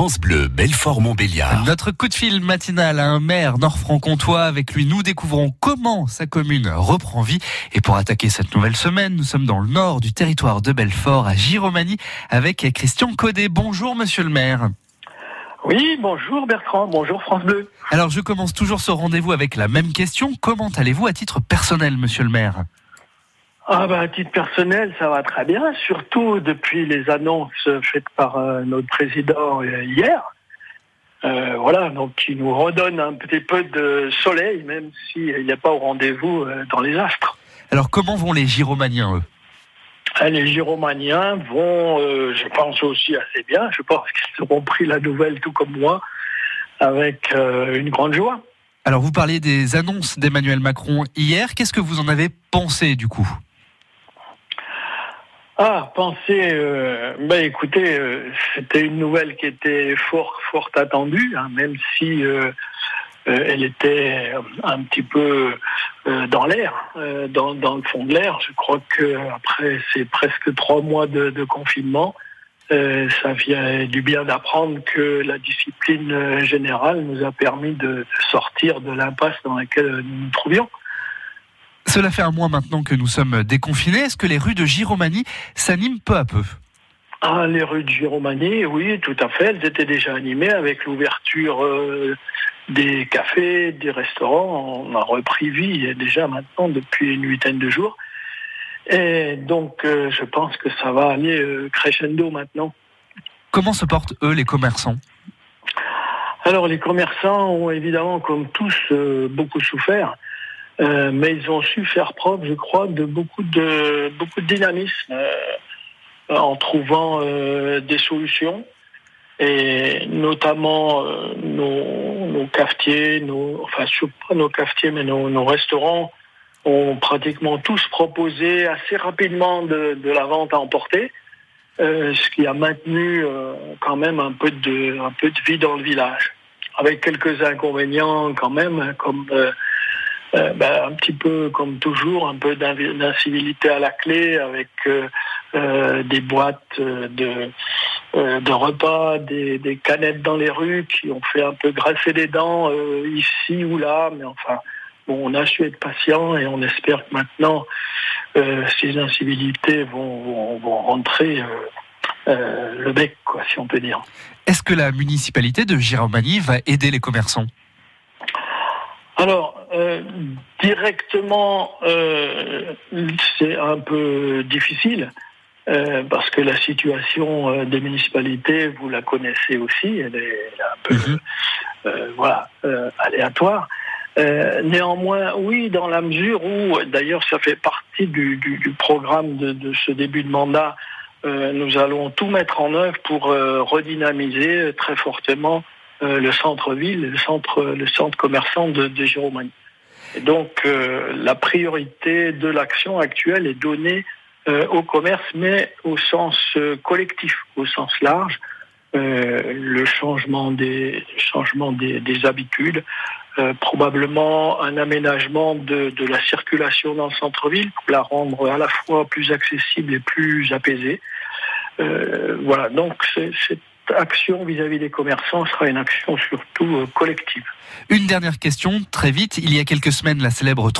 France Bleu, Belfort-Montbéliard. Notre coup de fil matinal à un maire nord-franc-comtois. Avec lui, nous découvrons comment sa commune reprend vie. Et pour attaquer cette nouvelle semaine, nous sommes dans le nord du territoire de Belfort, à Giromanie, avec Christian Codet. Bonjour, monsieur le maire. Oui, bonjour Bertrand, bonjour France Bleu. Alors, je commence toujours ce rendez-vous avec la même question. Comment allez-vous à titre personnel, monsieur le maire? Ah bah, à titre personnel, ça va très bien, surtout depuis les annonces faites par euh, notre président euh, hier. Euh, voilà, donc qui nous redonne un petit peu de soleil, même s'il n'y a pas au rendez-vous dans les astres. Alors comment vont les gyromaniens, eux? Ah, Les gyromaniens vont, je pense aussi assez bien. Je pense qu'ils auront pris la nouvelle tout comme moi, avec une grande joie. Alors vous parliez des annonces d'Emmanuel Macron hier. Qu'est-ce que vous en avez pensé du coup? Ah, pensez, euh, ben écoutez, euh, c'était une nouvelle qui était fort, fort attendue, hein, même si euh, elle était un petit peu dans l'air, dans, le fond de l'air. Je crois que après ces presque trois mois de, confinement, ça vient du bien d'apprendre que la discipline générale nous a permis de sortir de l'impasse dans laquelle nous nous trouvions. Cela fait un mois maintenant que nous sommes déconfinés. Est-ce que les rues de Giromanie s'animent peu à peu? Ah, les rues de Giromanie, oui, tout à fait. Elles étaient déjà animées avec l'ouverture euh, des cafés, des restaurants. On a repris vie déjà maintenant depuis une huitaine de jours. Et donc, euh, je pense que ça va aller euh, crescendo maintenant. Comment se portent, eux, les commerçants? Alors, les commerçants ont évidemment, comme tous, beaucoup souffert. Euh, mais ils ont su faire preuve, je crois, de beaucoup de beaucoup de dynamisme euh, en trouvant euh, des solutions. Et notamment nos, cafetiers, nos, enfin pas nos cafetiers, mais nos, restaurants ont pratiquement tous proposé assez rapidement de, de la vente à emporter, ce qui a maintenu quand même un peu de un peu de vie dans le village, avec quelques inconvénients quand même, comme euh, ben, un petit peu comme toujours, un peu d'incivilité à la clé avec euh, euh des boîtes euh, de, de repas, des, des, canettes dans les rues qui ont fait un peu grasser les dents ici ou là, mais enfin, bon, on a su être patient et on espère que maintenant ces incivilités vont, vont, vont rentrer. le bec, quoi, si on peut dire. Est-ce que la municipalité de Giromanie va aider les commerçants? Alors, euh, directement, euh, c'est un peu difficile. Euh, parce que la situation des municipalités, vous la connaissez aussi, elle est un peu mhm. voilà, aléatoire. néanmoins, oui, dans la mesure où, d'ailleurs, ça fait partie du, programme de, de, ce début de mandat, nous allons tout mettre en œuvre pour redynamiser très fortement le centre-ville, le centre, le centre commerçant de, de donc, euh, la priorité de l'action actuelle est donnée euh, au commerce, mais au sens collectif, au sens large. le changement des changements des, des habitudes, probablement un aménagement de, de, la circulation dans le centre-ville pour la rendre à la fois plus accessible et plus apaisée. voilà, donc c'est action vis-à-vis des commerçants sera une action surtout euh, collective. Une dernière question, très vite. Il y a quelques semaines, la célèbre